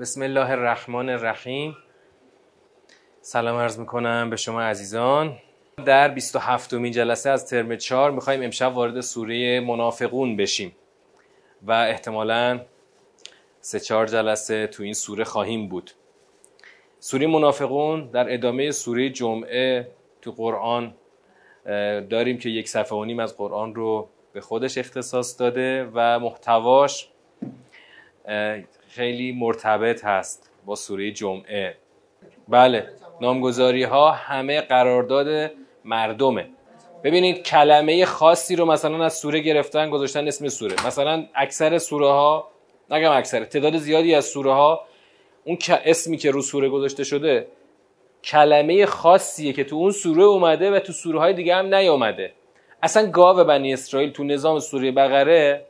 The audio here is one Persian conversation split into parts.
بسم الله الرحمن الرحیم. سلام عرض می‌کنم به شما عزیزان. در 27 مین جلسه از ترم 4 می‌خوایم امشب وارد سوره منافقون بشیم و احتمالا سه چهار جلسه تو این سوره خواهیم بود. سوره منافقون در ادامه سوره جمعه تو قرآن داریم که یک صفحه و نیم از قرآن رو به خودش اختصاص داده و محتواش خیلی مرتبط هست با سوره جمعه. بله نامگذاری ها همه قرارداد مردمه. ببینید کلمه خاصی رو مثلا از سوره گرفتن گذاشتن اسم سوره. مثلا اکثر سوره ها نگم اکثر تعداد زیادی از سوره ها اون اسمی که رو سوره گذاشته شده کلمه خاصیه که تو اون سوره اومده و تو سوره های دیگه هم نیومده. اصلا گاو بنی اسرائیل تو نظام سوره بقره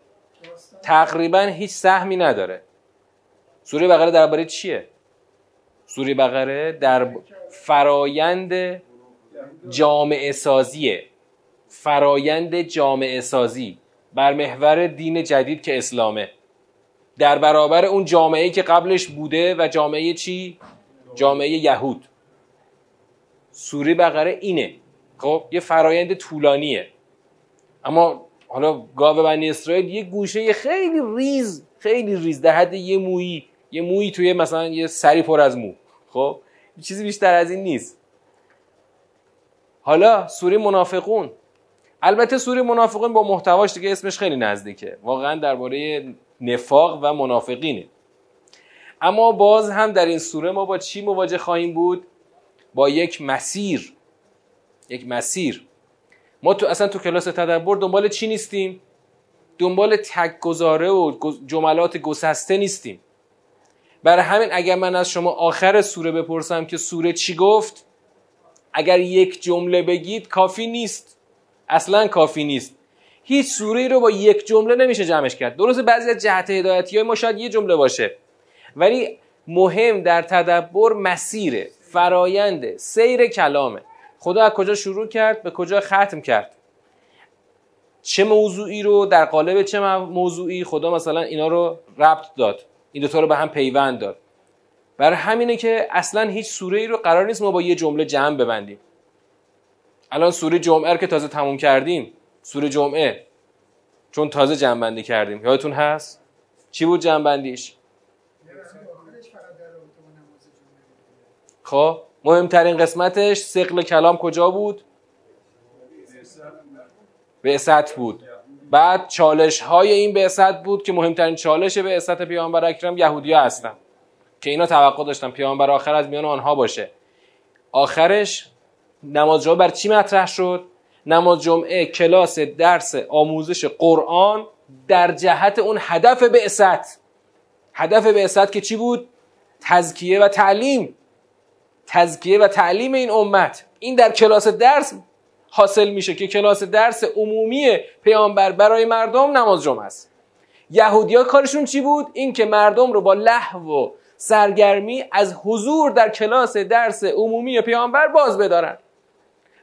تقریبا هیچ سهمی نداره. سوره بقره درباره چیه؟ سوره بقره در فرایند جامعه سازیه. فرایند جامعه سازی. بر محور دین جدید که اسلامه. در برابر اون جامعه که قبلش بوده و جامعه چی؟ جامعه یهود. سوره بقره اینه. خب یه فرایند طولانیه. اما حالا گاو بنی اسرائیل یه گوشه خیلی ریز خیلی ریز در حد یه مویی یه مویی توی مثلا یه سری پر از مو. خب؟ چیزی بیشتر از این نیست. حالا سوره منافقون. البته سوره منافقون با محتواش دیگه اسمش خیلی نزدیکه. واقعا درباره نفاق و منافقینه. اما باز هم در این سوره ما با چی مواجه خواهیم بود؟ با یک مسیر. یک مسیر. ما تو اصلا تو کلاس تدبر دنبال چی نیستیم؟ دنبال تک گذاره و جملات گسسته نیستیم. برای همین اگر من از شما آخر سوره بپرسم که سوره چی گفت اگر یک جمله بگید کافی نیست. اصلا کافی نیست. هیچ سوره رو با یک جمله نمیشه جمعش کرد. درسته بعضی از جهت هدایتی های ما شاید یه جمله باشه. ولی مهم در تدبر مسیره فراینده سیر کلامه. خدا از کجا شروع کرد؟ به کجا ختم کرد؟ چه موضوعی رو در قالب چه موضوعی خدا مثلا اینا رو ربط داد. این دوتا رو به هم پیوند داد. برای همینه که اصلا هیچ سوره ای رو قرار نیست ما با یه جمله جمع ببندیم. الان سوره جمعه که تازه تموم کردیم سوره جمعه چون تازه جمع بندی کردیم. یادتون هست؟ چی بود جمع بندیش خب مهمترین قسمتش سقل کلام کجا بود؟ بعثت بود. بعد چالش های این بعثت بود که مهمترین چالش بعثت پیامبر اکرم یهودیا هستن. که اینا توقع داشتن پیامبر آخر از میان آنها باشه. آخرش نماز جمعه بر چی مطرح شد؟ نماز جمعه کلاس درس آموزش قرآن در جهت اون هدف بعثت هدف بعثت که چی بود؟ تزکیه و تعلیم. تزکیه و تعلیم این امت. این در کلاس درس حاصل میشه که کلاس درس عمومی پیامبر برای مردم نماز جمعه است. یهودیا کارشون چی بود؟ این که مردم رو با لحو و سرگرمی از حضور در کلاس درس عمومی پیامبر باز بدارن.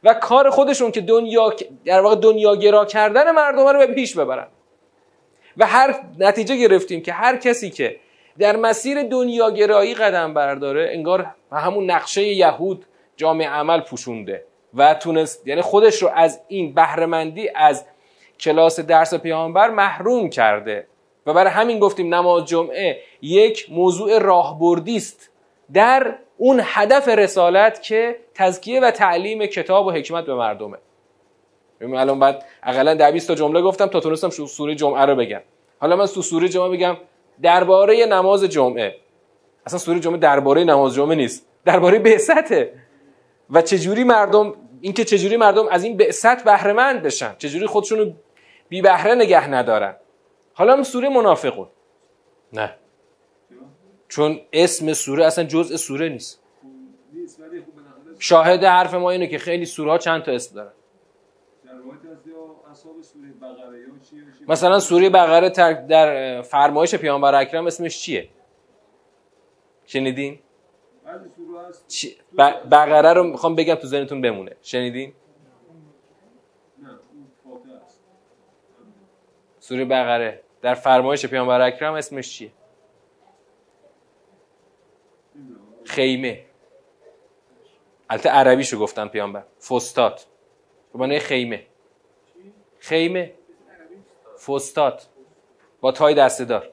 و کار خودشون که دنیا در واقع دنیا گرا کردن مردم رو به پیش ببرن. و هر نتیجه گرفتیم که هر کسی که در مسیر دنیاگرایی قدم برداره انگار همون نقشه یهود جامعه عمل پوشونده. و تونست یعنی خودش رو از این بهرهمندی از کلاس درس پیامبر محروم کرده. و برای همین گفتیم نماز جمعه یک موضوع راهبردی است در اون هدف رسالت که تزکیه و تعلیم کتاب و حکمت به مردمه. الان بعد اقلا در 20 تا جمله گفتم تا تونستم سوره جمعه رو بگم. حالا من تو سوره جمعه بگم درباره نماز جمعه. اصلا سوره جمعه درباره نماز جمعه نیست. درباره بعثته و چجوری مردم اینکه چجوری مردم از این بعثت بهره مند بشن؟ چجوری خودشونو بی بهره نگه ندارن؟ حالا هم سوره منافقون. نه. چون اسم سوره اصلا جزء سوره نیست. شاهد حرف ما اینه که خیلی سوره ها چند تا اسم دارن. مثلا سوره بقره در فرمایش پیامبر اکرم اسمش چیه؟ شنیدین؟ بقره رو می‌خوام بگم تو ذهنتون بمونه. شنیدین؟ سوره بقره. در فرمایش پیامبر اکرم اسمش چیه؟ خیمه. البته عربیشو گفتن پیامبر. فستات. به خیمه. خیمه. فستات. با تای دسته دار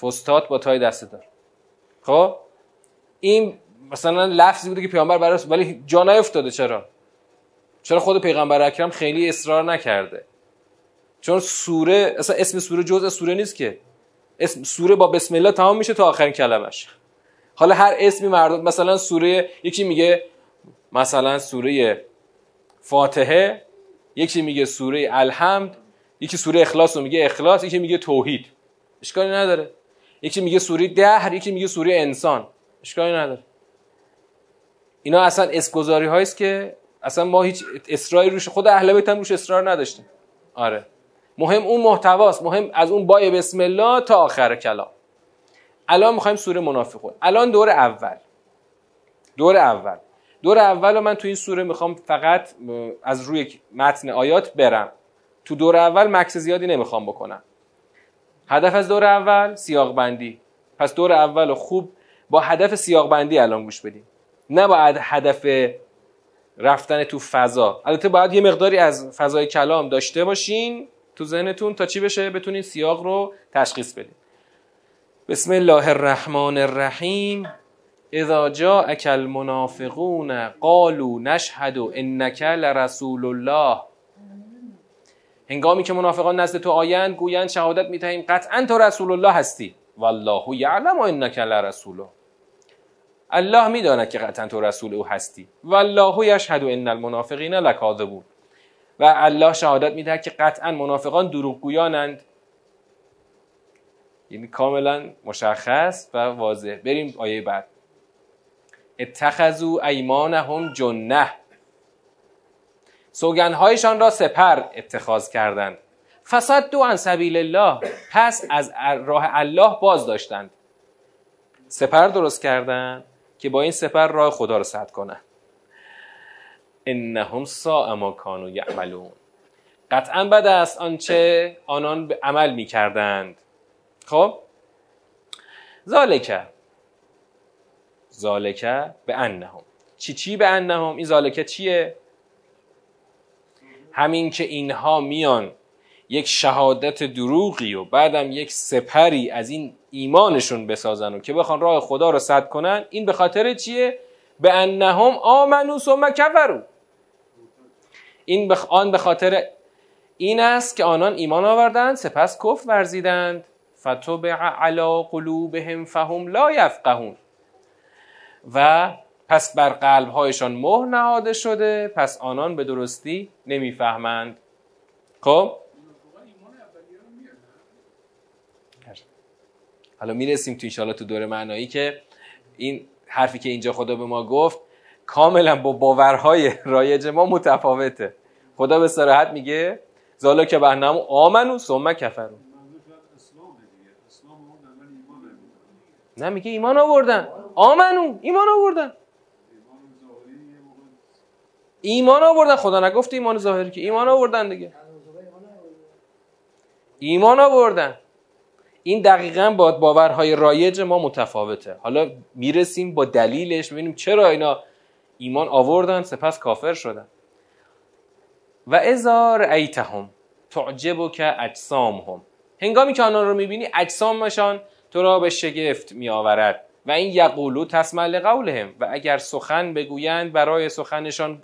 فستات با تای دسته دار خب؟ این مثلا لفظی بوده که پیامبر براش ولی جا نیفتاده. چرا؟ چرا خود پیغمبر اکرم خیلی اصرار نکرده؟ چون سوره اصلا اسم سوره جزء سوره نیست که. اسم سوره با بسم الله تمام میشه تا آخرین کلمش. حالا هر اسمی مردم مثلا سوره یکی میگه مثلا سوره فاتحه یکی میگه سوره الحمد یکی سوره اخلاص رو میگه اخلاص یکی میگه توحید. اشکالی نداره. یکی میگه سوره دهر یکی میگه سوره انسان. اشکالی نداره. اینا اصلا اسگذاری هاییست که اصلا ما هیچ اصراری روش خود اهل بیت هم روش اصرار نداشتیم. آره. مهم اون محتواست. مهم از اون بای بسم الله تا آخر کلام. الان می‌خوایم سوره منافقون. الان دور اول. دور اول. دور اول من تو این سوره می‌خوام فقط از روی متن آیات برم. تو دور اول مکس زیادی نمی‌خوام بکنم. هدف از دور اول سیاق بندی. پس دور اول خوب با هدف سیاق بندی الان گوش بدیم نه با هدف رفتن تو فضا. البته باید یه مقداری از فضای کلام داشته باشین تو ذهنتون تا چی بشه؟ بتونین سیاق رو تشخیص بدین. بسم الله الرحمن الرحیم. اذا جاءك المنافقون قالوا نشهد انك لرسول الله. هنگامی که منافقان نزد تو آیند گویند شهادت میتهیم قطعا تو رسول الله هستی. والله یعلم انک لرسوله. الله می‌داند که قطعا تو رسول او هستی. والله یشهد ان المنافقین لکاذبون. و الله شهادت می‌دهد که قطعا منافقان دروغگویانند. یعنی کاملا مشخص و واضح. بریم آیه بعد. اتخذوا ایمانهم جنه سوگنهایشان را سپر اتخاذ کردند. فساد دو عن سبیل الله. پس از راه الله باز داشتند سپر درست کردند. که با این سپر راه خدا رو سد کنن انهم ساء ما کانوا یعملون. قطعا بد است آنچه آنان به عمل می‌کردند. خب؟ ذالکه ذالکه به انهم. چی چی به انهم؟ این ذالکه چیه؟ همین که اینها میان یک شهادت دروغی و بعدم یک سپری از این ایمانشون بسازن و که بخوان راه خدا رو صد کنن این به خاطر چیه؟ به انهم آمنو ثم کفرو این بخ... آن به خاطر این است که آنان ایمان آوردند سپس کفر ورزیدند. فتبع علی قلوبهم فهم لا یفقهون. و پس بر قلبهایشان مهر نهاده شده پس آنان به درستی نمی‌فهمند. خب؟ حالا می‌رسیم تو انشاءالله تو دور معنایی که این حرفی که اینجا خدا به ما گفت کاملا با باورهای رایج ما متفاوته. خدا به صراحت میگه زالا که بهنم آمنو ثم کفرو نه میگه ایمان آوردن. آمنو ایمان آوردن. ایمان آوردن. خدا نگفت ایمان ظاهری که ایمان آوردن دیگه. ایمان آوردن. این دقیقا با باورهای رایج ما متفاوته. حالا می‌رسیم با دلیلش ببینیم چرا اینا ایمان آوردن سپس کافر شدن. و ازار ایتهم تعجب که اجسام هم هنگامی که آنان رو می‌بینی اجسامشان تو را به شگفت میآورد. و این یقولو تسمع لقولهم و اگر سخن بگویند برای سخنشان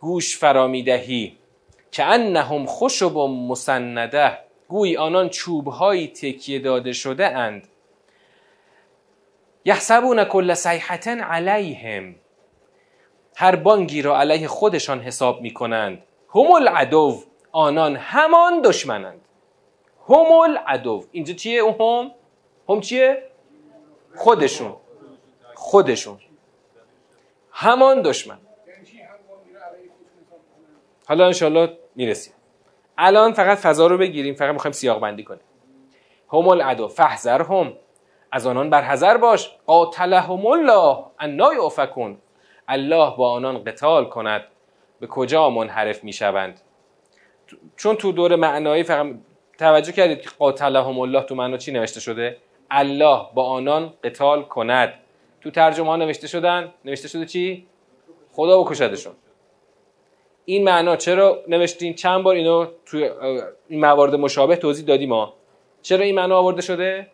گوش فرا می‌دهی. که انهم خشب مسنده گوی آنان چوبهایی تکیه داده شده اند. یحسبون کل صیحه علیهم. هر بانگی را علیه خودشان حساب می کنند هم العدو آنان همان دشمنند. هم العدو. اینجا چیه هم؟ هم چیه؟ خودشون. خودشون. همان دشمن. حالا انشالله می‌رسیم. الان فقط فضا رو بگیریم فقط می‌خوایم سیاق بندی کنیم. هم العدو فحذر هم از آنان بر حذر باش. قاتلهم الله انا یؤفکون. الله با آنان قتال کند. به کجا منحرف می‌شوند؟ چون تو دور معنایی فقط توجه کردید که قاتلهم الله تو معنا چی نوشته شده؟ الله با آنان قتال کند. تو ترجمه ها نوشته شدن. نوشته شده چی؟ خدا بکشدشون این معنا چرا نوشتیم چند بار اینو تو این موارد مشابه توضیح دادیم ما چرا این معنا آورده شده؟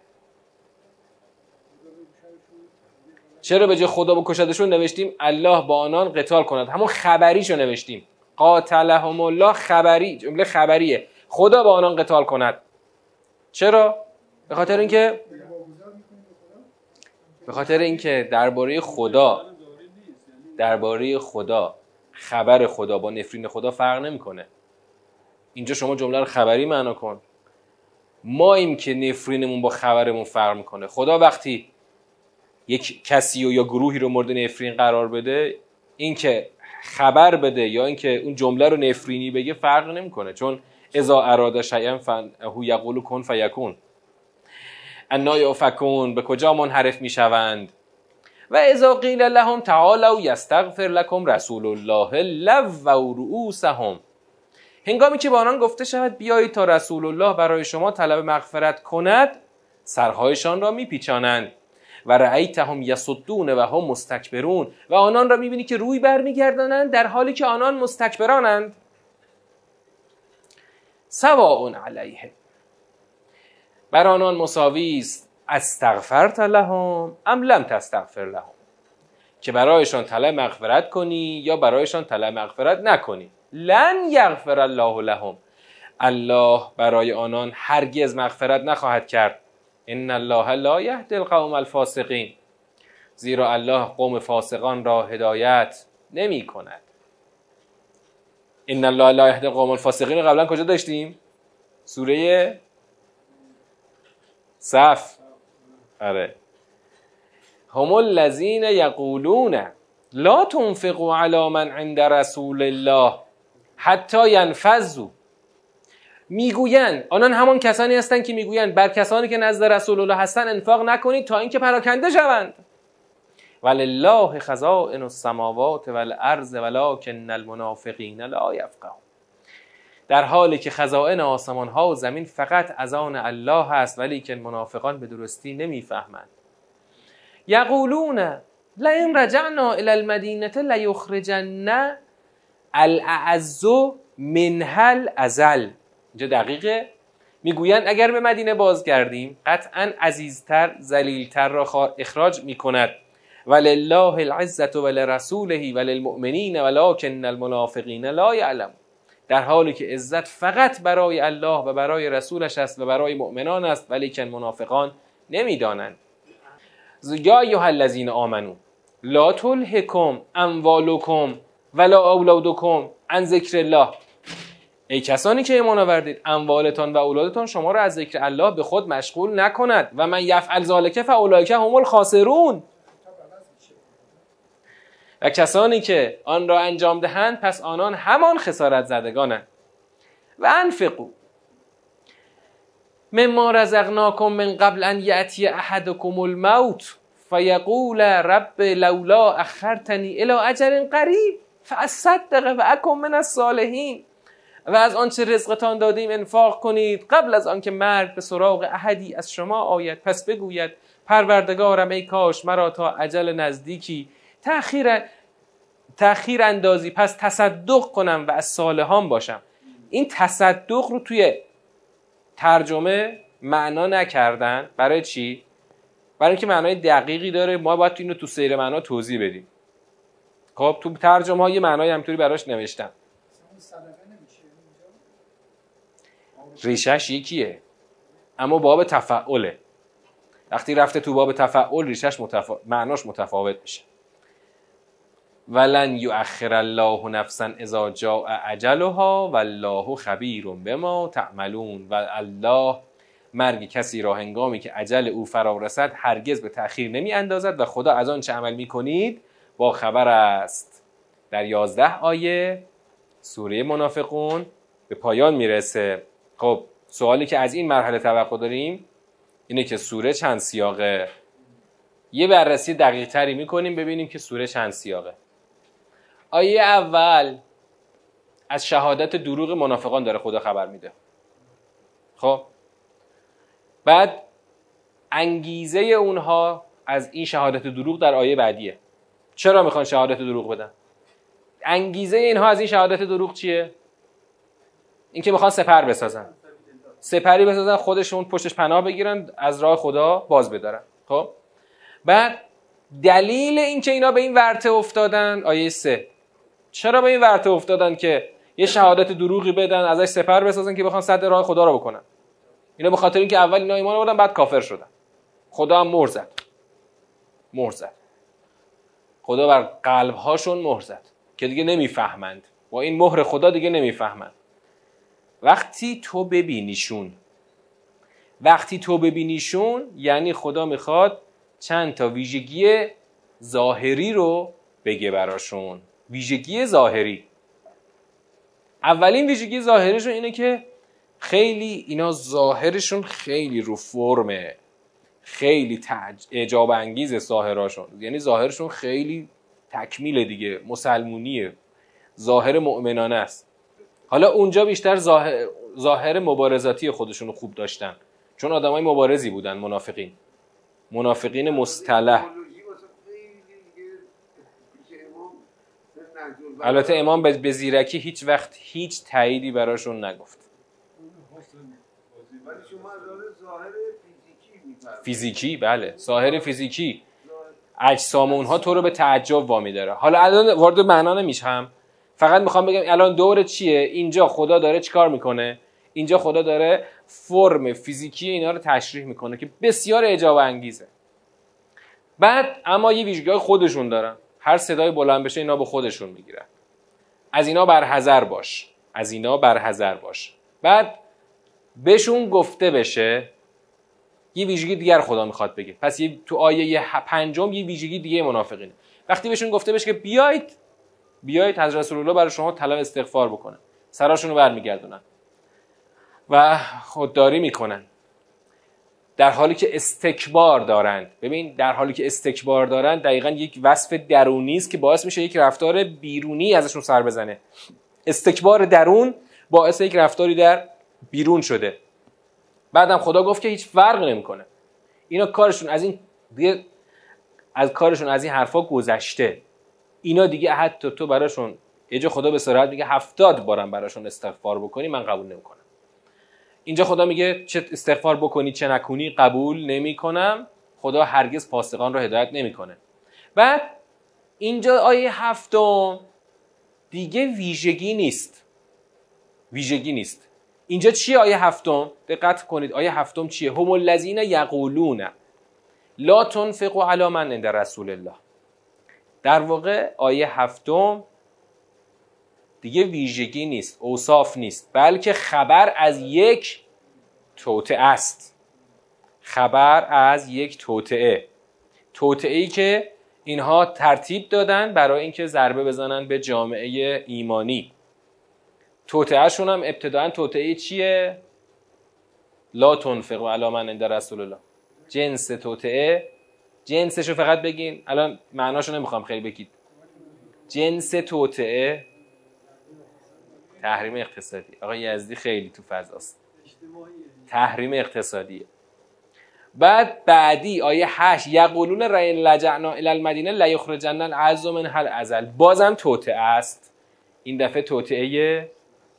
چرا به جای خدا بکشدشون نوشتیم الله با آنان قتال کند همون خبریشو نوشتیم. قاتلهم الله خبری جمله خبریه. خدا با آنان قتال کند. چرا؟ به خاطر اینکه به خاطر اینکه درباره خدا درباره خدا خبر خدا با نفرین خدا فرق نمی‌کنه. اینجا شما جمله رو خبری معنا کن. ما ایم که نفرینمون با خبرمون فرق می‌کنه. خدا وقتی یک کسی و یا گروهی رو مورد نفرین قرار بده اینکه خبر بده یا اینکه اون جمله رو نفرینی بگه فرق نمی‌کنه. چون اذا اراده شیئا هو یقول کن فیکون. انا یافکون به کجا منحرف می‌شوند؟ و اذا قیل لهم تعالوا یستغفر لكم رسول الله لو رؤوسهم. هنگامی که با آنان گفته شود بیایید تا رسول الله برای شما طلب مغفرت کند سرهایشان را میپیچانند و رأیتهم یصدون و هم مستکبرون و آنان را می‌بینی که روی برمیگردانند در حالی که آنان مستکبرانند. سواء علیه بر آنان مساوی است. استغفرت لهم ام لم تستغفر لهم؟ که برایشان طلب مغفرت کنی یا برایشان طلب مغفرت نکنی؟ لن یغفر الله لهم. الله برای آنان هرگز مغفرت نخواهد کرد. ان الله لا یهدی القوم الفاسقین. زیرا الله قوم فاسقان را هدایت نمی کند. ان الله لا یهدی القوم الفاسقین. قبلا کجا داشتیم؟ سوره صف. آره. هم الذین یقولون لا تنفقوا علی من عند رسول الله حتی ینفذوا می‌گویند آنان همان کسانی هستند که می‌گویند بر کسانی که نزد رسول الله هستند انفاق نکنید تا اینکه پراکنده شوند. ولله خزائن السماوات والارض ولکن المنافقین لا یفقهون. در حالی که خزائن آسمان ها و زمین فقط از آن الله هست ولی که منافقان به درستی نمی‌فهمند. یقولون لئن رجعنا الى المدینه لیخرجن الاعز منهل ازل اینجا دقیقه. می‌گویند اگر به مدینه بازگردیم قطعا عزیزتر زلیلتر را اخراج می‌کند. ولله العزت ولرسوله وللمؤمنین ولکن المنافقین لا یعلم در حالی که عزت فقط برای الله و برای رسولش است و برای مؤمنان است ولیکن منافقان نمی‌دانند. یا ایها الذین آمنو لا تلهکم اموالکم ولا اولادکم عن ذکر الله. ای کسانی که ایمان آوردید اموالتان و اولادتان شما را از ذکر الله به خود مشغول نکند. و من یفعل ذالک فاولئک هم الخاسرون. و کسانی که آن را انجام دهند پس آنان همان خسارت زدگانند و انفقو مما رزقناکم من قبل ان یأتی احدکم الموت فیقول رب لولا اخرتنی الى اجل قریب فاصدق و اکن من الصالحین. و از آنچه رزقتان دادیم انفاق کنید قبل از آنکه مرگ به سراغ احدی از شما آید. پس بگوید پروردگارم ای کاش مرا تا عجل نزدیکی تأخیر تأخیر اندازی پس تصدق کنم و از صالحان باشم. این تصدق رو توی ترجمه معنا نکردن. برای چی؟ برای اینکه معنای دقیقی داره. ما باید اینو تو سیر معنا توضیح بدیم. خب تو ترجمه های معنای همطوری براش نوشتم. ریشش یکیه اما باب تفعله. وقتی رفته تو باب تفعل ریشش متفا... معناش متفاوت میشه. ولن یؤخر الله نفسا اذا جاء اجلها والله خبیر بما تعملون و الله مرگ کسی را هنگامی که عجل او فرا رسد هرگز به تأخیر نمی اندازد و خدا از آن چه عمل می کنید با خبر است. در یازده آیه سوره منافقون به پایان می‌رسه. خب سوالی که از این مرحله توقع داریم اینه که سوره چند سیاقه؟ یه بررسی دقیق تری می‌کنیم ببینیم که سوره چند سیاقه. آیه اول از شهادت دروغ منافقان داره خدا خبر میده. خب؟ بعد انگیزه اونها از این شهادت دروغ در آیه بعدیه. چرا می‌خوان شهادت دروغ بدن؟ انگیزه اینها از این شهادت دروغ چیه؟ اینکه می‌خوان سپر بسازن. سپری بسازن خودشون پشتش پناه بگیرن از راه خدا باز بدارن. خب؟ بعد دلیل اینکه اینا به این ورته افتادن آیه سه. چرا به این ورته افتادن که یه شهادت دروغی بدن ازش سپر بسازن که بخوان صد راه خدا رو بکنن؟ اینا به خاطر اینکه اول اینا ایمان آوردن بعد کافر شدن. خدا هم مهر زد. مهر زد. خدا بر قلب هاشون مهر زد. که دیگه نمی‌فهمند. با این مهر خدا دیگه نمی‌فهمند. وقتی تو ببینیشون وقتی تو ببینیشون یعنی خدا می‌خواد چند تا ویژگی ظاهری رو بگه براشون. ویژگی ظاهری. اولین ویژگی ظاهریشون اینه که خیلی اینا ظاهرشون خیلی رو فرمه. خیلی تج... اعجاب انگیز ظاهراشون یعنی ظاهرشون خیلی تکمیل دیگه مسلمونیه. ظاهر مؤمنانه است. حالا اونجا بیشتر ظاهر, ظاهر مبارزاتی خودشون خوب داشتن. چون آدمای مبارزی بودن منافقین. منافقین مصطلح. البته امام به زیرکی هیچ وقت هیچ تاییدی براشون نگفت. فیزیکی بله. ظاهر فیزیکی. اجسام اونها تو رو به تعجب وامی داره. حالا الان وارد معنا نمیشم فقط می‌خوام بگم الان دور چیه؟ اینجا خدا داره چیکار می‌کنه؟ اینجا خدا داره فرم فیزیکی اینا رو تشریح می‌کنه که بسیار اجابه انگیزه بعد اما یه ویژگی خودشون دارن. هر صدای بلند بشه اینا به خودشون می‌گیرن. از اینا برحذر باش. از اینا برحذر باش. بعد بهشون گفته بشه یه ویژگی دیگر خدا می‌خواد بگه. پس یه تو آیه پنجم یه ویژگی دیگه منافقینه. وقتی بهشون گفته بشه که بیاید بیایید حضرت رسول الله برای شما طلب استغفار بکنه. سراشون رو برمیگردونن. و خودداری می‌کنن. در حالی که استکبار دارند. ببین در حالی که استکبار دارند دقیقا یک وصف درونی است که باعث میشه یک رفتار بیرونی ازشون سر بزنه. استکبار درون باعث یک رفتاری در بیرون شده. بعدم خدا گفت که هیچ فرق نمی‌کنه. اینا کارشون از این دیگه از کارشون از این حرفا گذشته. اینا دیگه حتی تو براشون یه جا خدا به صراحت میگه هفتاد بارم براشون استغفار بکنی من قبول نمی‌کنم. اینجا خدا میگه چه استغفار بکنی چه نکنی قبول نمی‌کنم. خدا هرگز فاسقان رو هدایت نمی‌کنه. بعد اینجا آیه هفتم دیگه ویژگی نیست. ویژگی نیست. اینجا چیه آیه هفتم؟ دقت کنید آیه هفتم چیه؟ هم الذین یقولون. لا تنفقوا علی من عند رسول الله. در واقع آیه هفتم دیگه ویژگی نیست اوصاف نیست بلکه خبر از یک توطعه است. خبر از یک توطعه توطعه ای که اینها ترتیب دادن برای اینکه ضربه بزنن به جامعه ایمانی. توطعهشون هم ابتداعا توطعه چیه؟ لا تنفق علی من عند رسول الله. جنس توطعه جنسشو فقط بگین. الان معناشو نمی‌خوام خیلی بگید جنس توطعه تحریم اقتصادی. آقا یزدی خیلی تو فضاست. تحریم اقتصادیه بعد بعدی آیه هشت یقولون رأی لجعنا الى المدینه لیخرجن العز من هل ازل. بازم توطعه است. این دفعه توطعه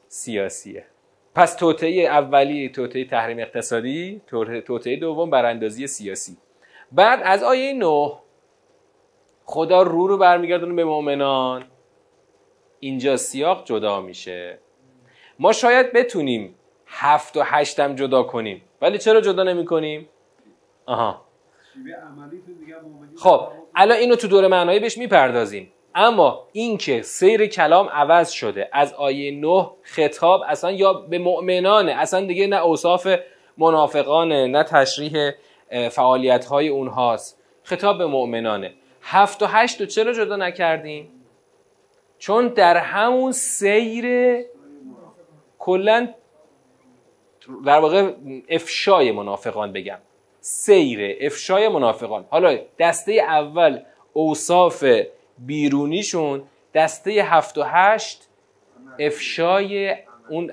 سیاسیه. پس توطعه اولی توطعه تحریم اقتصادی توطعه دوم براندازی سیاسی. بعد از آیه 9 خدا رو رو برمیگردونه به مؤمنان. اینجا سیاق جدا میشه. ما شاید بتونیم هفت و هشتم جدا کنیم. ولی چرا جدا نمی کنیم؟ آها. خب الان اینو تو دور معنایی بهش می‌پردازیم. اما اینکه سیر کلام عوض شده از آیه 9 خطاب اصلا یا به مؤمنانه اصلا دیگه نه اوصاف منافقانه نه تشریح فعالیت های اونهاست. خطاب به مؤمنانه. هفت و هشت رو چرا جدا نکردیم؟ چون در همون سیر کلا در واقع افشای منافقان بگم. سیر افشای منافقان. حالا دسته اول اوصاف بیرونیشون دسته هفت و هشت افشای اون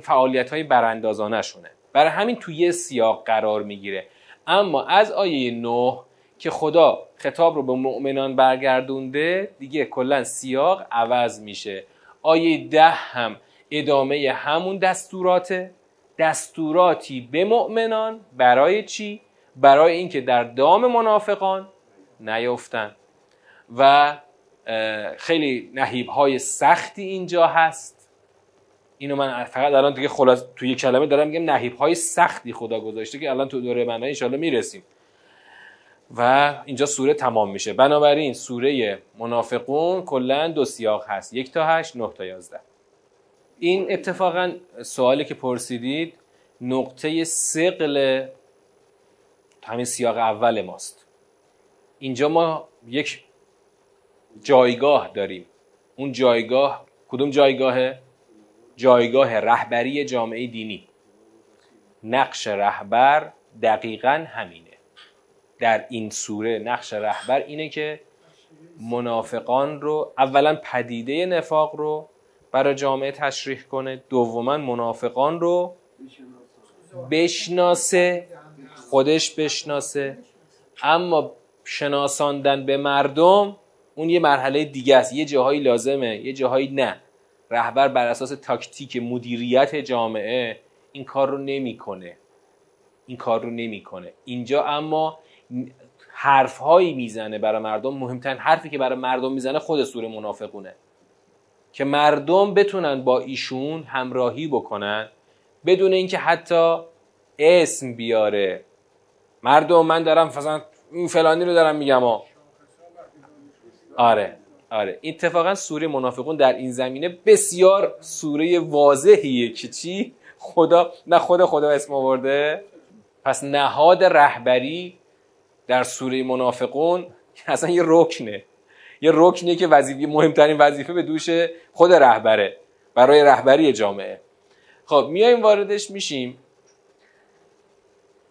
فعالیت های براندازانه شونه برای همین توی سیاق قرار می‌گیره. اما از آیه 9 که خدا خطاب رو به مؤمنان برگردونده دیگه کلا سیاق عوض میشه. آیه ده هم ادامه همون دستوراته. دستوراتی به مؤمنان برای چی؟ برای اینکه در دام منافقان نیفتن و خیلی نهیب های سختی اینجا هست. اینو من فقط الان دیگه خلاص توی یک کلمه دارم میگم نهیب های سختی خدا گذاشته که الان تو دوره من انشالله می‌رسیم. و اینجا سوره تمام میشه. بنابراین سوره منافقون کلا دو سیاق هست. یک تا هشت نه تا یازده. این اتفاقا سوالی که پرسیدید نقطه سقل همین سیاق اول ماست. اینجا ما یک جایگاه داریم. اون جایگاه کدوم جایگاه؟ جایگاه رهبری جامعه دینی. نقش رهبر دقیقا همینه. در این سوره نقش رهبر اینه که منافقان رو اولا پدیده نفاق رو برای جامعه تشریح کنه دوما منافقان رو بشناسه خودش بشناسه. اما شناساندن به مردم اون یه مرحله دیگه است یه جاهایی لازمه یه جاهایی نه. رهبر بر اساس تاکتیک مدیریت جامعه این کار رو نمی‌کنه. این کار رو نمی‌کنه. اینجا اما حرف هایی می‌زنه برای مردم مهمترین حرفی که برای مردم می‌زنه خود سوره منافقونه. که مردم بتونن با ایشون همراهی بکنن بدون اینکه حتی اسم بیاره. مردم من دارم مثلا این فلانی رو دارم میگم آره آره. اتفاقا سوره منافقون در این زمینه بسیار سوره واضحیه که چی؟ خدا نه خود خدا اسم آورده. پس نهاد رهبری در سوره منافقون اصلا یه رکنه. یه رکنیه که وظیفه مهمترین وظیفه به دوش خود رهبره. برای رهبری جامعه. خب میایم واردش میشیم.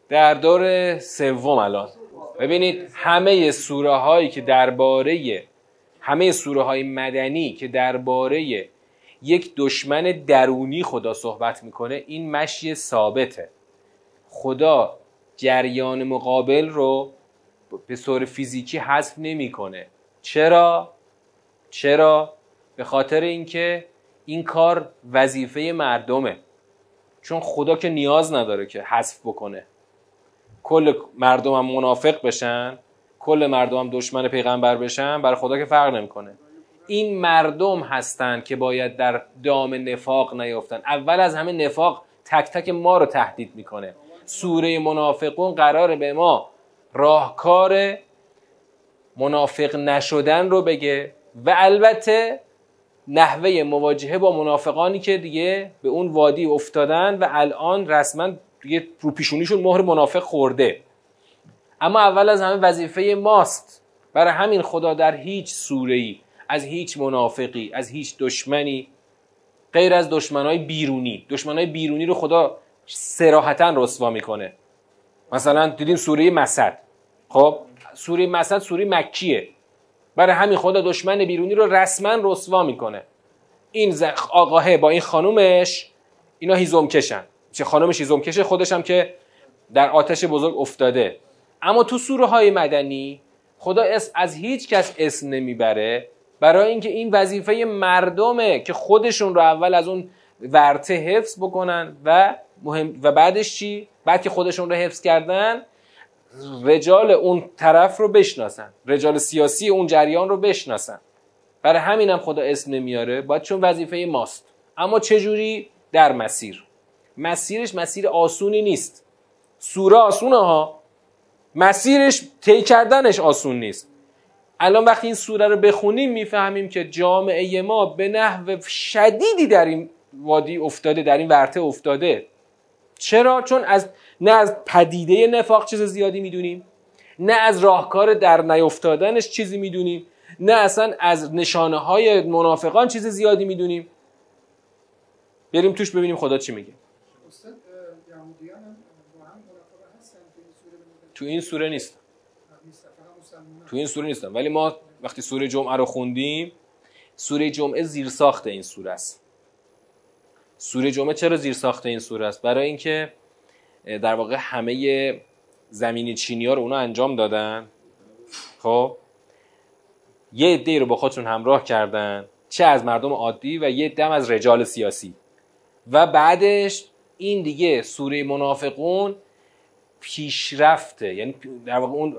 در دور سوم الان. ببینید همه سوره هایی که درباره همه سوره های مدنی که درباره یک دشمن درونی خدا صحبت می‌کنه این مشی ثابته. خدا جریان مقابل رو به صور فیزیکی حذف نمی‌کنه. چرا؟ چرا؟ به خاطر اینکه این کار وظیفه مردمه. چون خدا که نیاز نداره که حذف بکنه. کل مردم هم منافق بشن کل مردم هم دشمن پیغمبر بشن بر خدا که فرق نمی‌کنه. این مردم هستند که باید در دام نفاق نیفتن اول از همه نفاق تک تک ما رو تهدید می‌کنه. سوره منافقون قراره به ما راهکار منافق نشدن رو بگه و البته نحوه مواجهه با منافقانی که دیگه به اون وادی افتادن و الان رسما دیگه رو پیشونیشون مهر منافق خورده. اما اول از همه وظیفه ماست. برای همین خدا در هیچ سوره ای از هیچ منافقی از هیچ دشمنی غیر از دشمنای بیرونی. دشمنای بیرونی رو خدا سراحتا رسوا می‌کنه. مثلا دیدیم سوره مسد. خب سوره مسد سوره مکیه. برای همین خدا دشمن بیرونی رو رسما رسوا می‌کنه. این آقاهه با این خانومش اینا هیزم کشن چه خانومش هیزم کشه خودش هم که در آتش بزرگ افتاده. اما تو سوره های مدنی خدا از هیچ کس اسم نمی‌بره. برای اینکه این وظیفه مردمه که خودشون رو اول از اون ورته حفظ بکنن و مهم و بعدش چی؟ بعد که خودشون رو حفظ کردن رجال اون طرف رو بشناسن. رجال سیاسی اون جریان رو بشناسن. برای همینم خدا اسم نمیاره. باید چون وظیفه ماست. اما چجوری؟ در مسیر. مسیرش مسیر آسونی نیست. سوره آسونه ها. مسیرش طی کردنش آسون نیست. الان وقتی این سوره رو بخونیم می‌فهمیم که جامعه ما به نحو شدیدی در این وادی افتاده در این ورته افتاده. چرا؟ چون از نه از پدیده نفاق چیز زیادی می‌دونیم نه از راهکار در نیفتادنش چیزی می‌دونیم نه اصلا از نشانه های منافقان چیز زیادی می‌دونیم. بریم توش ببینیم خدا چی میگه. تو این سوره نیست. تو این سوره نیستم ولی ما وقتی سوره جمعه رو خوندیم سوره جمعه زیر ساخت این سوره است. سوره جمعه چرا زیر ساخت این سوره است؟ برای اینکه در واقع همه زمینی چینی ها رو اونا انجام دادن. خب؟ یه عده رو با خودشون همراه کردن. چه از مردم عادی و یه دم از رجال سیاسی. و بعدش این دیگه سوره منافقون پیشرفته. یعنی در واقع اون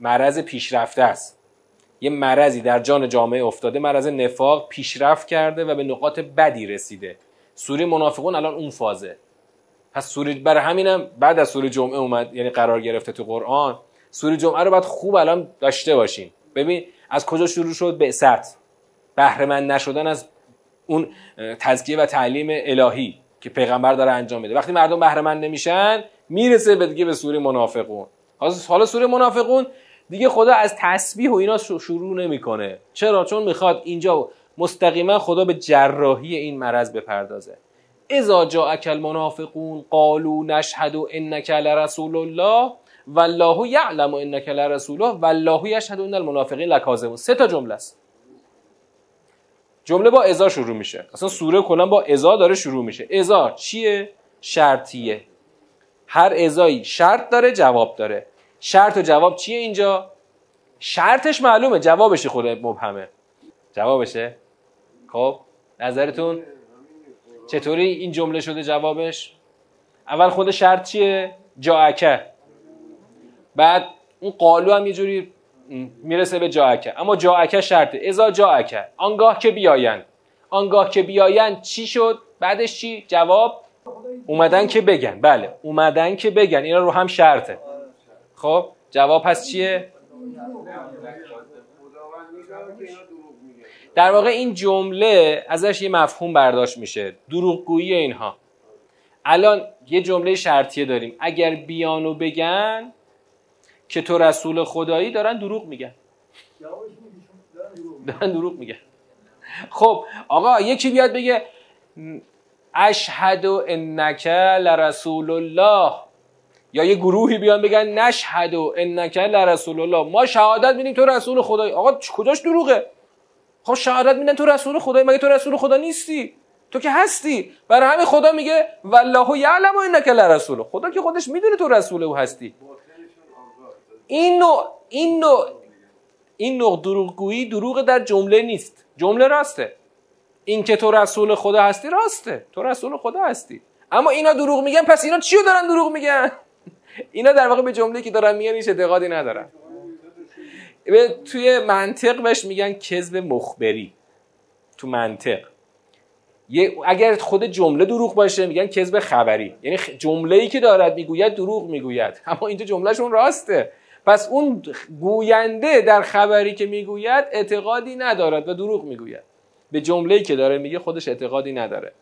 مرض پیشرفته است. یه مرضی در جان جامعه افتاده مرض نفاق پیشرفت کرده و به نقاط بدی رسیده. سوره منافقون الان اون فازه. پس سوره برای همینم بعد از سوره جمعه اومد یعنی قرار گرفته تو قرآن. سوره جمعه رو باید خوب الان داشته باشیم. ببین از کجا شروع شد؟ بعثت بهره مند نشدن از اون تزکیه و تعلیم الهی که پیغمبر داره انجام میده. وقتی مردم بهره مند نمیشن می‌رسه به دیگه به سوره منافقون. حالا سوره منافقون دیگه خدا از تسبیح و اینا شروع نمی‌کنه. چرا؟ چون می‌خواد اینجا مستقیما خدا به جراحی این مرض بپردازه. اذا جاءك المنافقون قالوا نشهد انك لرسول الله والله یعلم انك لرسوله والله یشهد ان المنافقین لکاذبون. سه تا جمله است. جمله با ازا شروع میشه. اصلا سوره کلا با ازا داره شروع میشه. ازا چیه؟ شرطیه. هر ازایی شرط داره جواب داره. شرط و جواب چیه اینجا؟ شرطش معلومه جوابش خود مبهمه. جوابشه؟ خب نظرتون؟ چطوری این جمله شده جوابش؟ اول خود شرط چیه؟ جاکه بعد اون قالو هم یه جوری می‌رسه به جاکه اما جاکه شرطه. ازا جاکه آنگاه که بیاین آنگاه که بیاین چی شد؟ بعدش چی؟ جواب؟ اومدن که بگن. بله اومدن که بگن. اینا رو هم شرطه. خب جواب پس چیه؟ در واقع این جمله ازش یه مفهوم برداشت میشه دروغگویی اینها. الان یه جمله شرطیه داریم. اگر بیانو بگن که تو رسول خدایی دارن دروغ میگن. دارن دروغ میگن. خب آقا یکی بیاد بگه اشهد انک لرسول الله. یا یه گروهی بیان بگن نشهد انک لرسول الله. ما شهادت میدیم تو رسول خدایی آقا کجاش دروغه؟ خب شهادت میدن تو رسول خدایی مگه تو رسول خدا نیستی؟ تو که هستی. برای همین خدا میگه والله یعلم انک لرسول خدا که خودش می‌دونه تو رسول او هستی. این نوع این نوع این نوع دروغگویی دروغ در جمله نیست. جمله راسته. این که تو رسول خدا هستی راسته. تو رسول خدا هستی. اما اینا دروغ میگن پس اینا چیو دارن دروغ میگن؟ اینا در واقع به جمله که دارن میگن هیچ اعتقادی ندارن توی منطق بهش میگن کذب مخبری. تو منطق. اگر خود جمله دروغ باشه میگن کذب خبری. یعنی جمله ای که دارد می‌گوید دروغ می‌گوید. اما اینجا جملهشون راسته. پس اون گوینده در خبری که می‌گوید اعتقادی ندارد و دروغ می‌گوید. به جمله‌ای که داره میگه خودش اعتقادی نداره.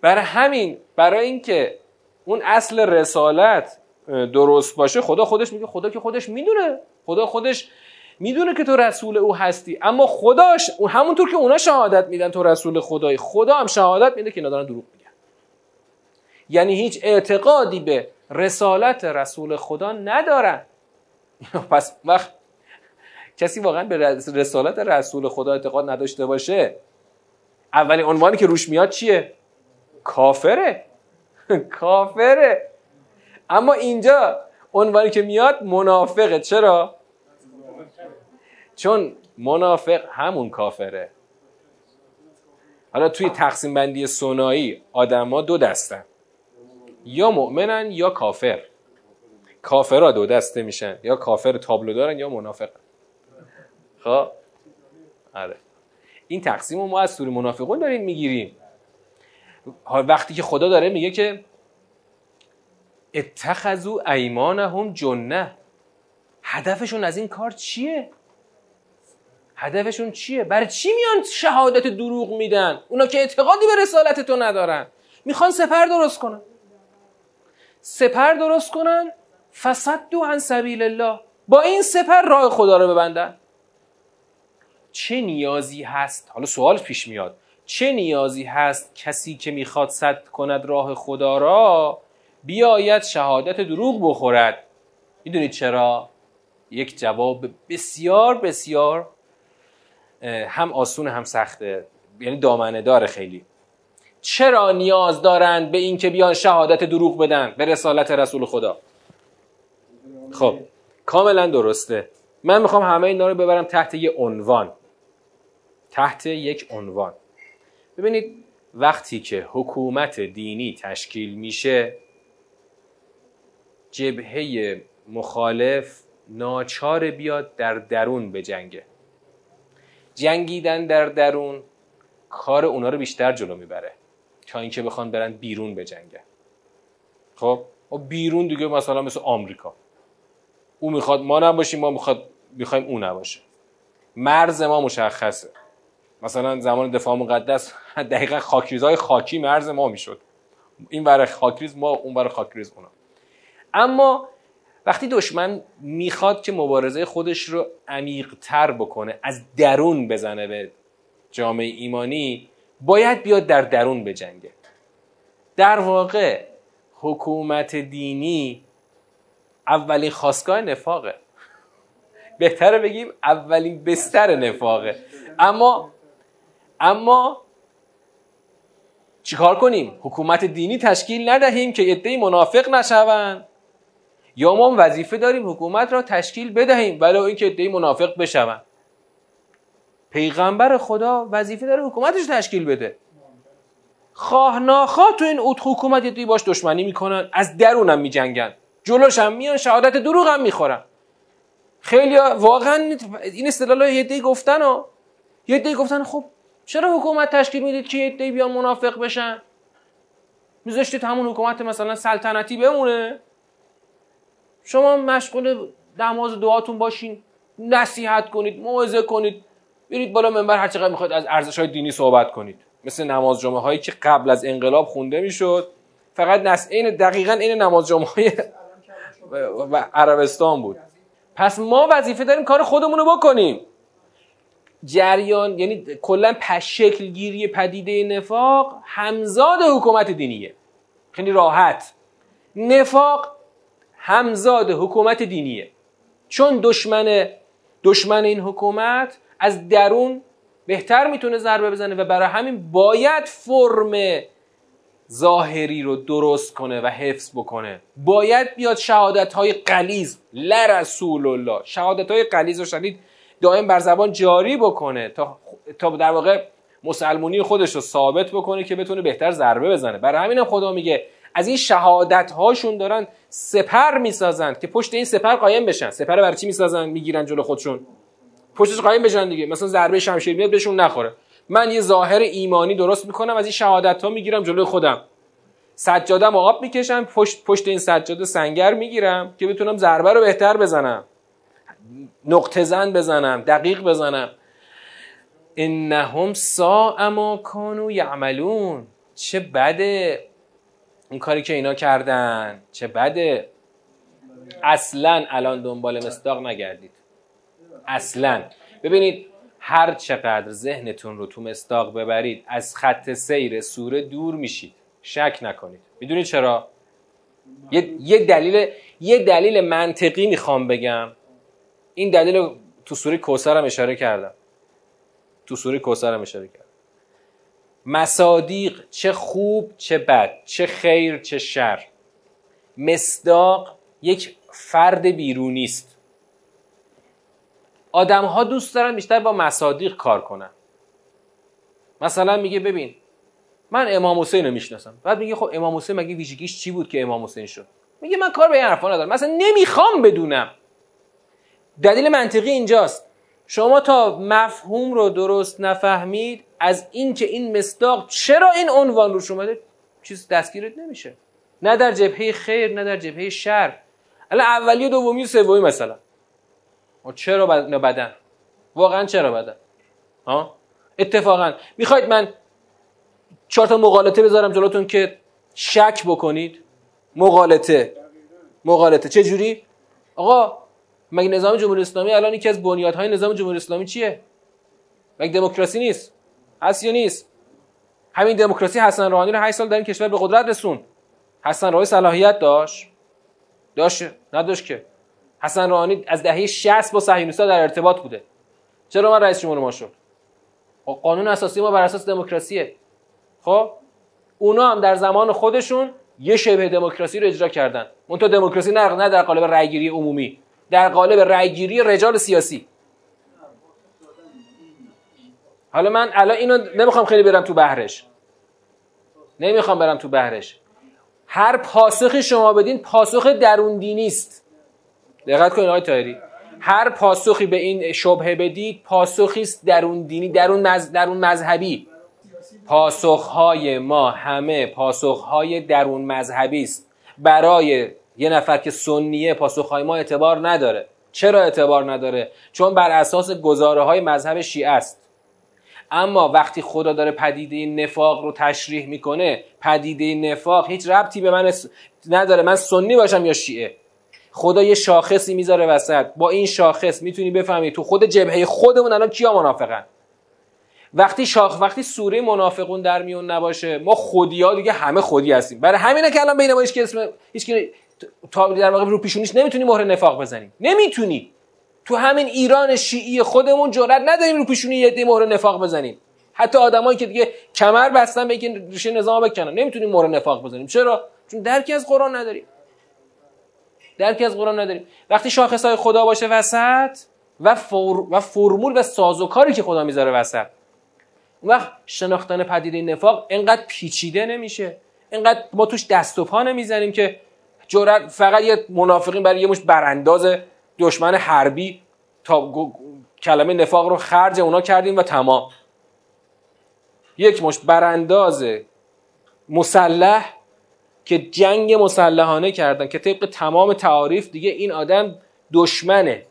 برای همین برای اینکه اون اصل رسالت درست باشه خدا خودش میگه خدا که خودش می‌دونه خدا خودش می‌دونه که تو رسول او هستی. اما خداش همونطور که اونا شهادت میدن تو رسول خدای خدا هم شهادت میده که اینا دارن دروغ میگن. یعنی هیچ اعتقادی به رسالت رسول خدا ندارن. پس وقت کسی واقعا به رسالت رسول خدا اعتقاد نداشته باشه اولین عنوانی که روش میاد چیه؟ کافره. کافره. اما اینجا عنوانی که میاد منافقه. چرا؟ چون منافق همون کافره. حالا توی تقسیم بندی سنایی آدما دو دستن. یا مؤمنن یا کافر. کافرها دو دسته میشن. یا کافر تابلو دارن یا منافق خب؟ آره. این تقسیم رو ما از سوره منافقون داریم می‌گیریم. وقتی که خدا داره میگه که اتخذو ایمانهم جنه هدفشون از این کار چیه؟ هدفشون چیه؟ برای چی میان شهادت دروغ میدن؟ اونا که اعتقادی به رسالت تو ندارن. می‌خوان سپر درست کنن. سپر درست کنن؟ دو عن سبیل الله. با این سپر راه خدا رو ببندن. چه نیازی هست؟ حالا سوال پیش میاد. چه نیازی هست کسی که می‌خواد صد کند راه خدا را بیاید شهادت دروغ بخورد. می‌دونید چرا؟ یک جواب بسیار بسیار هم آسون هم سخته. یعنی دامنه داره خیلی. چرا نیاز دارند به اینکه بیان شهادت دروغ بدن به رسالت رسول خدا؟ خب کاملا درسته. من می‌خوام همه اینا رو ببرم تحت یه عنوان. تحت یک عنوان. ببینید وقتی که حکومت دینی تشکیل میشه جبهه مخالف ناچار بیاد در درون بجنگه جنگیدن در درون کار اونا رو بیشتر جلو می‌بره تا اینکه بخوان برن بیرون بجنگن خب؟ و بیرون دیگه مثلا مثل آمریکا. او می‌خواد ما نباشیم ما می‌خواد می‌خوایم او نباشه. مرز ما مشخصه. مثلا زمان دفاع مقدس دقیقا خاکریزهای خاکی مرز ما می‌شد. این برای خاکریز ما اون برای خاکریز اونا. اما وقتی دشمن می‌خواد که مبارزه خودش رو عمیقتر بکنه از درون بزنه به جامعه ایمانی باید بیاد در درون بجنگه. در واقع حکومت دینی اولین خواستگاه نفاقه. بهتره بگیم اولین بستر نفاقه. اما اما چیکار کنیم؟ حکومت دینی تشکیل ندهیم که عدهای منافق نشوند. یا ما وظیفه داریم حکومت را تشکیل بدهیم ولو اینکه عدهای منافق بشوند. پیغمبر خدا وظیفه داره حکومتش تشکیل بده. خواه ناخواه تو این اوت حکومت یه باش دشمنی می‌کنن از درونم میجنگن. جلوش هم میان شهادت دروغ هم می‌خورن. خیلی واقعا این اصطلاح یه دی گفتن و یه دی گفتن خب چرا حکومت تشکیل می‌دید که یه دی بیان منافق بشن؟ میذاشتید همون حکومت مثلا سلطنتی بمونه؟ شما مشغول نماز دعاتون باشین نصیحت کنید موعظه کنید. برید بالا منبر هر چقدر می‌خواید از ارزش های دینی صحبت کنید. مثل نماز جمعه هایی که قبل از انقلاب خونده می‌شد. فقط نس این دقیقا این نماز جمعه های و عربستان بود. پس ما وظیفه داریم کار خودمون رو بکنیم. جریان یعنی کلا شکل گیری پدیده نفاق همزاد حکومت دینیه. خیلی راحت. نفاق همزاد حکومت دینیه. چون دشمن دشمن این حکومت از درون بهتر می‌تونه ضربه بزنه و برای همین باید فرم ظاهری رو درست کنه و حفظ بکنه. باید بیاد شهادت های قلیز لرسول الله شهادت های قلیز رو شدید دائم بر زبان جاری بکنه تا, تا در واقع مسلمونی خودش رو ثابت بکنه که بتونه بهتر ضربه بزنه. برای همین هم خدا میگه از این شهادت هاشون دارن سپر می‌سازند که پشت این سپر قایم بشن. سپر برای چی می‌سازن؟ می‌گیرن جلو خودشون. پشتش قایم بشن دیگه. مثلا ضربه شمشیر میاد بهشون نخوره. من یه ظاهر ایمانی درست می‌کنم از این شهادت ها می‌گیرم جلوی خودم. سجادم آب می‌کشم پشت, پشت این سجاده سنگر می‌گیرم که بتونم ضربه رو بهتر بزنم. نقطه زن بزنم دقیق بزنم. انهم سا ما کانو یعملون. چه بده؟ اون کاری که اینا کردن چه بده؟ اصلا الان دنبال مصداق نگردید. اصلا. ببینید هر چقدر ذهنتون رو تو مستاق ببرید از خط سیر سوره دور میشید. شک نکنید. می‌دونید چرا؟ یه،, دلیل یه دلیل منطقی می‌خوام بگم. این دلیل تو سوره کوسر هم اشاره کردم. تو سوره کوسر هم اشاره کردم. مصادیق چه خوب چه بد چه خیر چه شر. مصداق یک فرد بیرونی است. آدم ها دوست دارن بیشتر با مصادیق کار کنن. مثلا میگه ببین من امام حسین رو می‌شناسم. بعد میگه خب امام حسین مگه ویژگیش چی بود که امام حسین شد؟ میگه من کار به این حرفا ندارم. مثلا نمی‌خوام بدونم. دلیل منطقی اینجاست. شما تا مفهوم رو درست نفهمید از اینکه این مصداق چرا این عنوان روش اومده چیز دستگیرت نمیشه. نه در جبهه خیر نه در جبهه شر. الان اولی و دومی و سومی مثلا. و چرا بدن؟ واقعا چرا بدن؟ ها اتفاقا. می‌خواید من چهار تا مقالطه بذارم جلوتون که شک بکنید؟ مقالطه. مقالطه. چه جوری آقا مگه نظام جمهوری اسلامی الان یکی از بنیادهای نظام جمهوری اسلامی چیه؟ مگه دموکراسی نیست؟ هست یا نیست؟ همین دموکراسی حسن روحانی رو 8 سال در این کشور به قدرت رسون حسن روحانی صلاحیت داشت. داشت نداشت که. حسن روحانی از دهه 60 با صهیونیست‌ها در ارتباط بوده. چرا من رئیس جمهور ما شد؟ خب قانون اساسی ما بر اساس دموکراسیه. خب اونا هم در زمان خودشون یه شبه دموکراسی رو اجرا کردن. اون تو دموکراسی نه نه در قالب رأیگیری عمومی. در قالب رأیگیری رجال سیاسی. حالا من الان اینو نمی‌خوام خیلی برم تو بحرش. نمی‌خوام برم تو بحرش. هر پاسخی شما بدین پاسخ درون دینی است. دقت کنید آقای تایری هر پاسخی به این شبهه بدید پاسخی است درون دینی درون مز... درون مذهبی. پاسخهای ما همه پاسخهای درون مذهبی است. برای یه نفر که سنیه پاسخهای ما اعتبار نداره. چرا اعتبار نداره؟ چون بر اساس گزاره های مذهب شیعه است. اما وقتی خدا داره پدیده نفاق رو تشریح می‌کنه پدیده نفاق هیچ ربطی به من نداره. من سنی باشم یا شیعه؟ خدا یه شاخصی می‌ذاره وسط. با این شاخص می‌تونی بفهمی تو خود جبهه خودمون الان کیا منافقن؟ وقتی شاخ وقتی سوره منافقون در میون نباشه ما خودی ها دیگه همه خودی هستیم. برای همینه که الان بین ما هیچ اسم هیچ تا در واقع رو پیشونیش نمی‌تونی مهر نفاق بزنیم نمی‌تونی. تو همین ایران شیعی خودمون جرئت نداریم رو پیشونی یه مهر نفاق بزنیم. حتی آدمایی که دیگه کمر بستن به اینکه ریشه نظام بکنن. نمی‌تونیم مهر نفاق بزنیم. چرا؟ چون درکی از قرآن نداریم. درکی از قرآن نداریم. وقتی شاخص های خدا باشه وسط و, و فرمول و سازوکاری که خدا می‌ذاره وسط. اون وقت شناختن پدیده نفاق انقدر پیچیده نمیشه. انقدر ما توش دست و پا نمی‌زنیم که جرأت فقط یه منافقین برای یه مش برانداز دشمن حربی تا کلمه نفاق رو خرج اونا کردیم و تمام. یک مش برانداز مسلح که جنگ مسلحانه کردن که طبق تمام تعاریف دیگه این آدم دشمنه.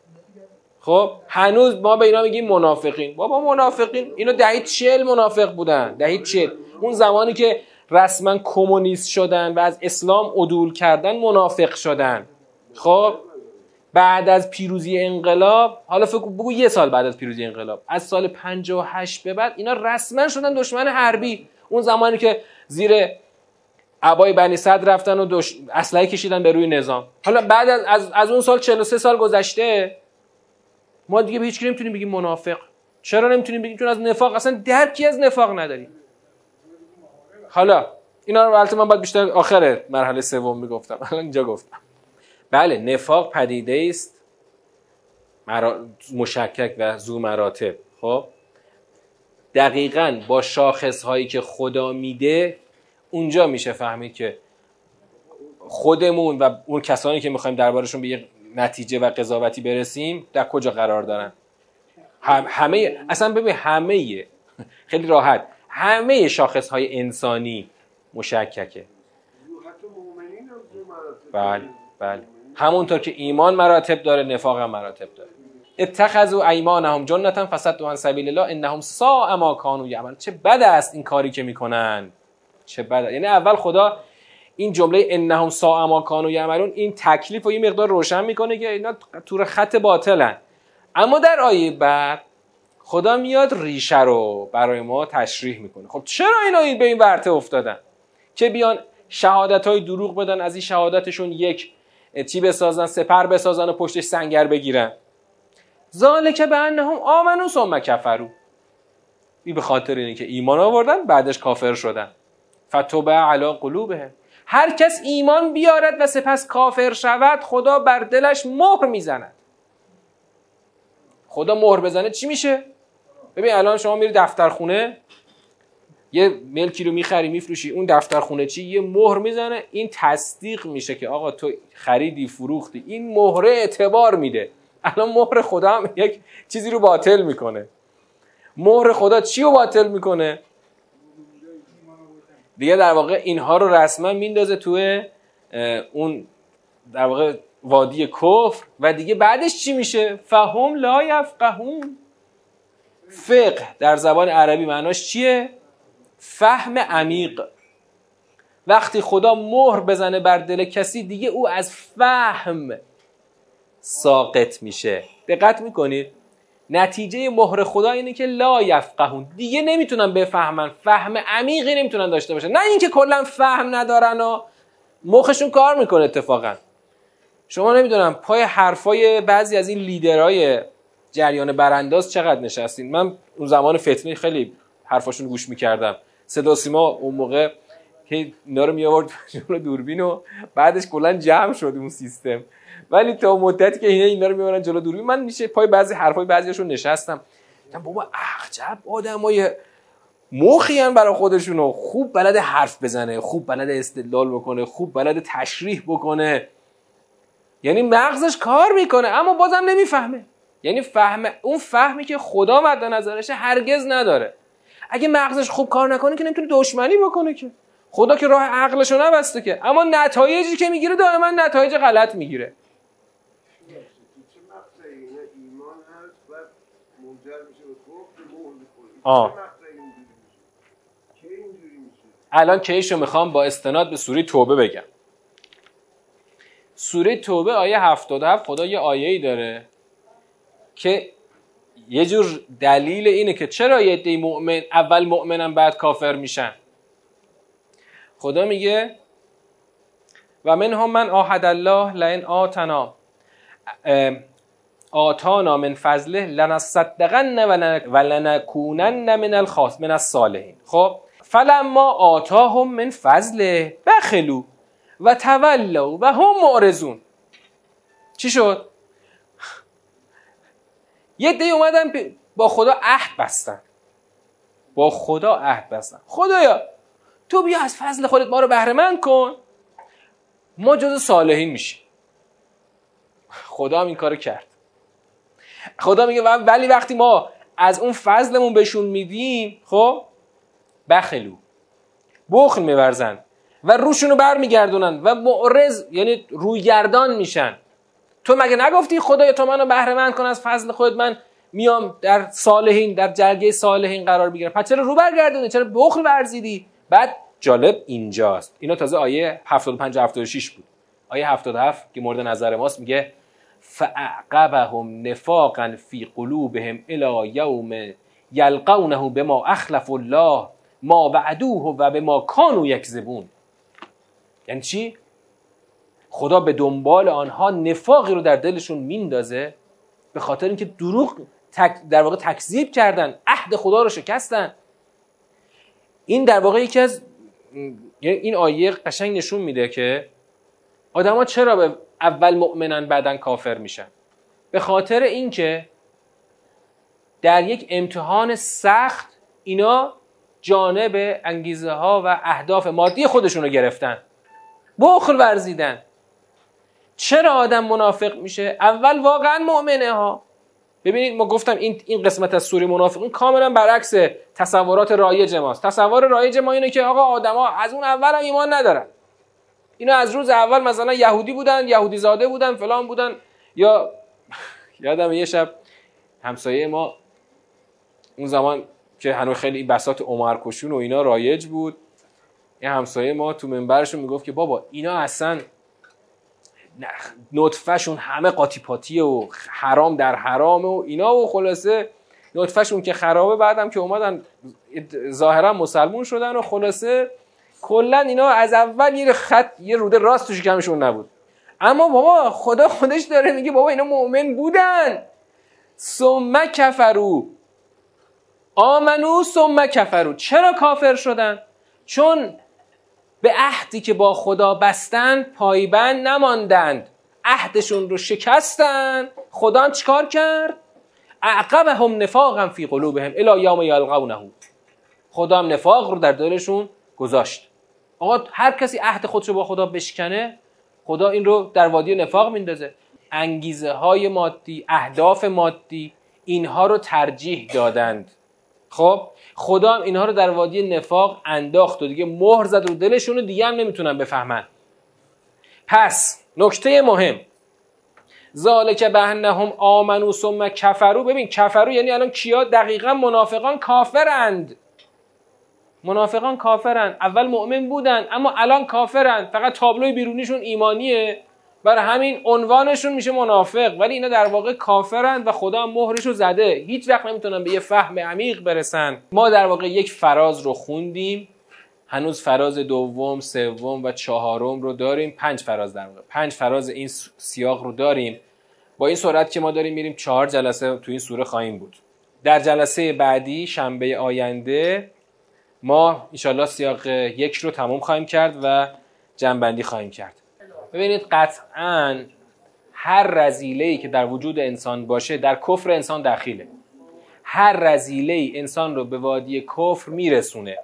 خب؟ هنوز ما به اینا میگیم منافقین. بابا منافقین اینو دهید چل منافق بودن. دهید چل اون زمانی که رسما کمونیست شدن و از اسلام عدول کردن منافق شدن. خب بعد از پیروزی انقلاب حالا فکر بگو یه سال بعد از پیروزی انقلاب. از سال 58 به بعد اینا رسما شدن دشمن حربی. اون زمانی که زیر عبای بنی صد رفتن و دش... اسلحه کشیدن به روی نظام. حالا بعد از, از, اون سال 43 سال گذشته ما دیگه به هیچ نمی‌تونیم بگیم منافق. چرا نمی‌تونیم بگیم؟ چون از نفاق اصلا درکی از نفاق نداریم. حالا اینا رو البته من باید بیشتر آخر مرحله سوم می‌گفتم. الان اینجا گفتم. بله نفاق پدیده است. مرا... مشکک و زو مراتب. خب؟ دقیقا با شاخص هایی که خدا میده اونجا میشه فهمید که خودمون و اون کسانی که می‌خوایم دربارشون به یه نتیجه و قضاوتی برسیم در کجا قرار دارن؟ هم همه اصلا ببین همه خیلی راحت. همه شاخص های انسانی مشککه. بله بله. همونطور که ایمان مراتب داره نفاق هم مراتب داره. اتخذوا ایمانهم جنتا فصدوا عن سبیل الله انهم ساء ما كانوا یعملون. چه بد است این کاری که می‌کنن. چه بد یعنی اول خدا این جمله انهم ساء ما كانوا یعملون این تکلیف و یه مقدار روشن می‌کنه که اینا تور خط باطلن. اما در آیه بعد خدا میاد ریشه رو برای ما تشریح می‌کنه. خب چرا اینا به این ورته افتادن؟ که بیان شهادت های دروغ بدن از این شهادتشون یک چی بسازن سپر بسازن و پشتش سنگر بگیرن. ذالک به انهم آمنو ثم کفرو این به خاطر اینه که ایمان آوردن بعدش کافر شدن. فتوبه علی قلوبهم. هر کس ایمان بیارد و سپس کافر شود خدا بر دلش مهر می‌زند. خدا مهر بزنه چی میشه؟ ببین الان شما میری دفترخونه یه ملکی رو می‌خری میفروشی اون دفترخونه چی؟ یه مهر می‌زنه این تصدیق میشه که آقا تو خریدی فروختی این مهره اعتبار میده. الان مهر خدا هم یک چیزی رو باطل می‌کنه. مهر خدا چی رو باطل می‌کنه؟ دیگه در واقع اینها رو رسما میندازه توی اون در واقع وادی کفر. و دیگه بعدش چی میشه؟ فهم لا یفقهون. فقه در زبان عربی معناش چیه؟ فهم عمیق. وقتی خدا مهر بزنه بر دل کسی دیگه او از فهم ساقط میشه. دقت می‌کنید؟ نتیجه مهر خدا اینه که لا یفقهون. دیگه نمی‌تونن بفهمن فهم عمیقی نمی‌تونن داشته باشن. نه اینکه کلا فهم ندارن و مخشون کار می‌کنه اتفاقا. شما نمی‌دونم پای حرفای بعضی از این لیدرهای جریان برانداز چقدر نشستین؟ من اون زمان فتنه خیلی حرفاشون گوش می‌کردم. صدا سیما اون موقع که اینا رو می آورد دوربین و بعدش کلا جمع شد اون سیستم. ولی تا مدتی که اینا اینا رو می‌برن جلو دوربین من میشه پای بعضی حرفای بعضیشون نشستم. بابا عجب آدمای مخی برای خودشونو خوب بلد حرف بزنه خوب بلد استدلال بکنه خوب بلد تشریح بکنه. یعنی مغزش کار می‌کنه اما بازم نمی‌فهمه. یعنی فهم اون فهمی که خدا مد نظرشه هرگز نداره. اگه مغزش خوب کار نکنه که نمی‌تونه دشمنی بکنه که. خدا که راه عقلشو نبسته که. اما نتایجی که می‌گیره دائما نتایج غلط می‌گیره. آه. الان کیشو می‌خوام با استناد به سوره توبه بگم. سوره توبه آیه 77 خدا یه آیه ای داره. که یه جور دلیل اینه که چرا یه دی مؤمن اول مؤمنن بعد کافر میشن. خدا میگه و من هم من آهد الله لئن آتنا. آتانا من فضله لنصدقن و لنکونن من الخاص من الصالحین. خب فلما آتاهم من فضله بخلو و تولوا و هم معرضون. چی شد؟ یه دی اومدن با خدا عهد بستن. با خدا عهد بستن. خدایا تو بیا از فضل خودت ما رو بهره کن. ما جز صالحین میشیم. خدا هم این کارو کرد. خدا میگه ولی وقتی ما از اون فضلمون بهشون میدیم خب بخلو بخل میورزن و روشونو برمیگردونن و معرض یعنی رویگردان میشن. تو مگه نگفتی خدای تو منو بهره مند کن از فضل خودت من میام در صالحین در جرگه صالحین قرار بگیرم. پس چرا رو برگردونی چرا بخل ورزیدی؟ بعد جالب اینجاست. اینا تازه آیه 75 76 بود. آیه 77 که مورد نظر ماست میگه فاعقبهم نفاقا فی قلوبهم الى یوم یلقونه بما اخلف الله ما وعدوه و به ما کانو یکذبون. یعنی چی؟ خدا به دنبال آنها نفاقی رو در دلشون میندازه به خاطر اینکه دروغ در واقع تکذیب کردن عهد خدا رو شکستن. این در واقع یکی از این آیه قشنگ نشون میده که آدما چرا به اول مؤمنن بعدا کافر میشن؟ به خاطر اینکه در یک امتحان سخت اینا جانب انگیزه ها و اهداف مادی خودشون رو گرفتن. بخل ورزیدن. چرا آدم منافق میشه؟ اول واقعا مؤمنه ها. ببینید ما گفتم این این قسمت از سوره منافقین کاملا برعکس تصورات رایج ماست. تصور رایج ما اینه که آقا آدما از اون اول هم ایمان ندارن. اینا از روز اول مثلا یهودی بودن یهودی زاده بودن فلان بودن. یا یادم یه شب همسایه ما اون زمان که هنوز خیلی بسات عمر کشون و اینا رایج بود یه همسایه ما تو منبرشون می‌گفت که بابا اینا اصلا نطفهشون همه قاطی پاتیه و حرام در حرام و اینا و خلاصه نطفهشون که خرابه بعدم که اومدن ظاهرا مسلمون شدن و خلاصه کلا اینا از اول یه خط یه روده راست توش کمشون نبود. اما بابا خدا خودش داره میگه بابا اینا مؤمن بودن. ثم کفرو آمنو ثم کفرو چرا کافر شدن؟ چون به عهدی که با خدا بستند پایبند نماندند. عهدشون رو شکستن. خدا چیکار کرد؟ اعقبهم نفاقا فی قلوبهم الی یوم یلقونه. خدا هم نفاق رو در دلشون گذاشت. آقا هر کسی عهد خودش رو با خدا بشکنه خدا این رو در وادی نفاق میندازه. انگیزه های مادی اهداف مادی اینها رو ترجیح دادند. خب خدا هم اینها رو در وادی نفاق انداخت و دیگه مهر زد رو دلشون و دیگه هم نمی‌تونن بفهمن. پس نکته مهم. ذالک بهنهم آمنو ثم کفرو ببین کفرو یعنی الان کیا؟ دقیقا منافقان کافرند. منافقان کافرن اول مؤمن بودن اما الان کافرن فقط تابلوی بیرونیشون ایمانیه. برای همین عنوانشون میشه منافق ولی اینا در واقع کافرن و خدا مهرشو زده. هیچ وقت نمی‌تونن به یه فهم عمیق برسن. ما در واقع یک فراز رو خوندیم. هنوز فراز دوم، سوم و چهارم رو داریم. پنج فراز در واقع. پنج فراز این سیاق رو داریم. با این سرعت که ما داریم میریم چهار جلسه تو این سوره خواهیم بود. در جلسه بعدی شنبه آینده ما انشالله سیاق یک رو تموم خواهیم کرد و جنبندی خواهیم کرد. ببینید قطعا هر رزیله که در وجود انسان باشه در کفر انسان دخیله. هر رزیله انسان رو به وادی کفر میرسونه.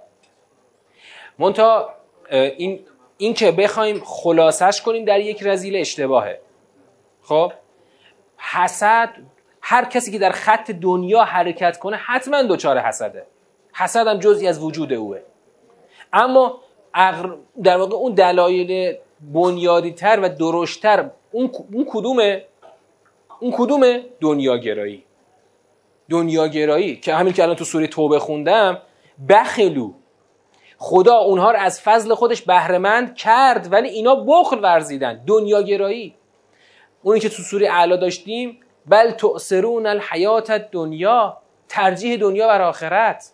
منتها این این که بخوایم خلاصش کنیم در یک رزیله اشتباهه. خب؟ حسد هر کسی که در خط دنیا حرکت کنه حتما دچار حسده. حسد هم جزئی از وجود اوه. اما در واقع اون دلایل بنیادی تر و درشتر اون اون کدومه؟ اون کدومه؟ دنیاگرایی. دنیاگرایی. که همین که الان تو سوره توبه خوندم بخلو. خدا اونها رو از فضل خودش بهرهمند کرد ولی اینا بخل ورزیدن. دنیاگرایی. اونی که تو سوره اعلا داشتیم بل تؤثرون الحیات دنیا ترجیح دنیا بر آخرت.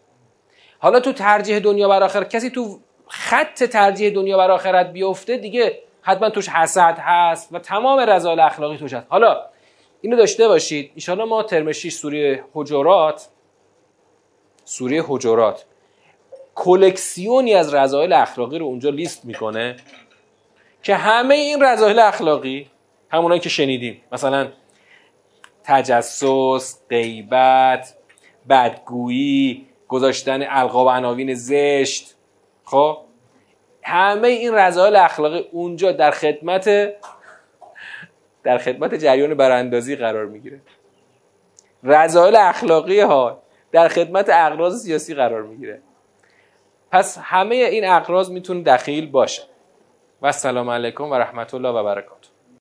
حالا تو ترجیح دنیا بر آخرت کسی تو خط ترجیح دنیا بر آخرت بیفته دیگه حتما توش حسد هست و تمام رضایل اخلاقی توش هست. حالا اینو داشته باشید. ان ما ترم 6 سوره حجرات سوره حجرات. کلکسیونی از رضایل اخلاقی رو اونجا لیست می‌کنه که همه این رضایل اخلاقی همونایی که شنیدیم مثلا تجسس غیبت بدگویی گذاشتن القاب عناوین زشت خب؟ همه این رضایل اخلاقی اونجا در خدمت در خدمت جریان براندازی قرار می‌گیره. رضایل اخلاقی ها در خدمت اغراض سیاسی قرار می‌گیره. پس همه این اقراض می‌تونه دخیل باشه. و السلام علیکم و رحمت الله و برکاته.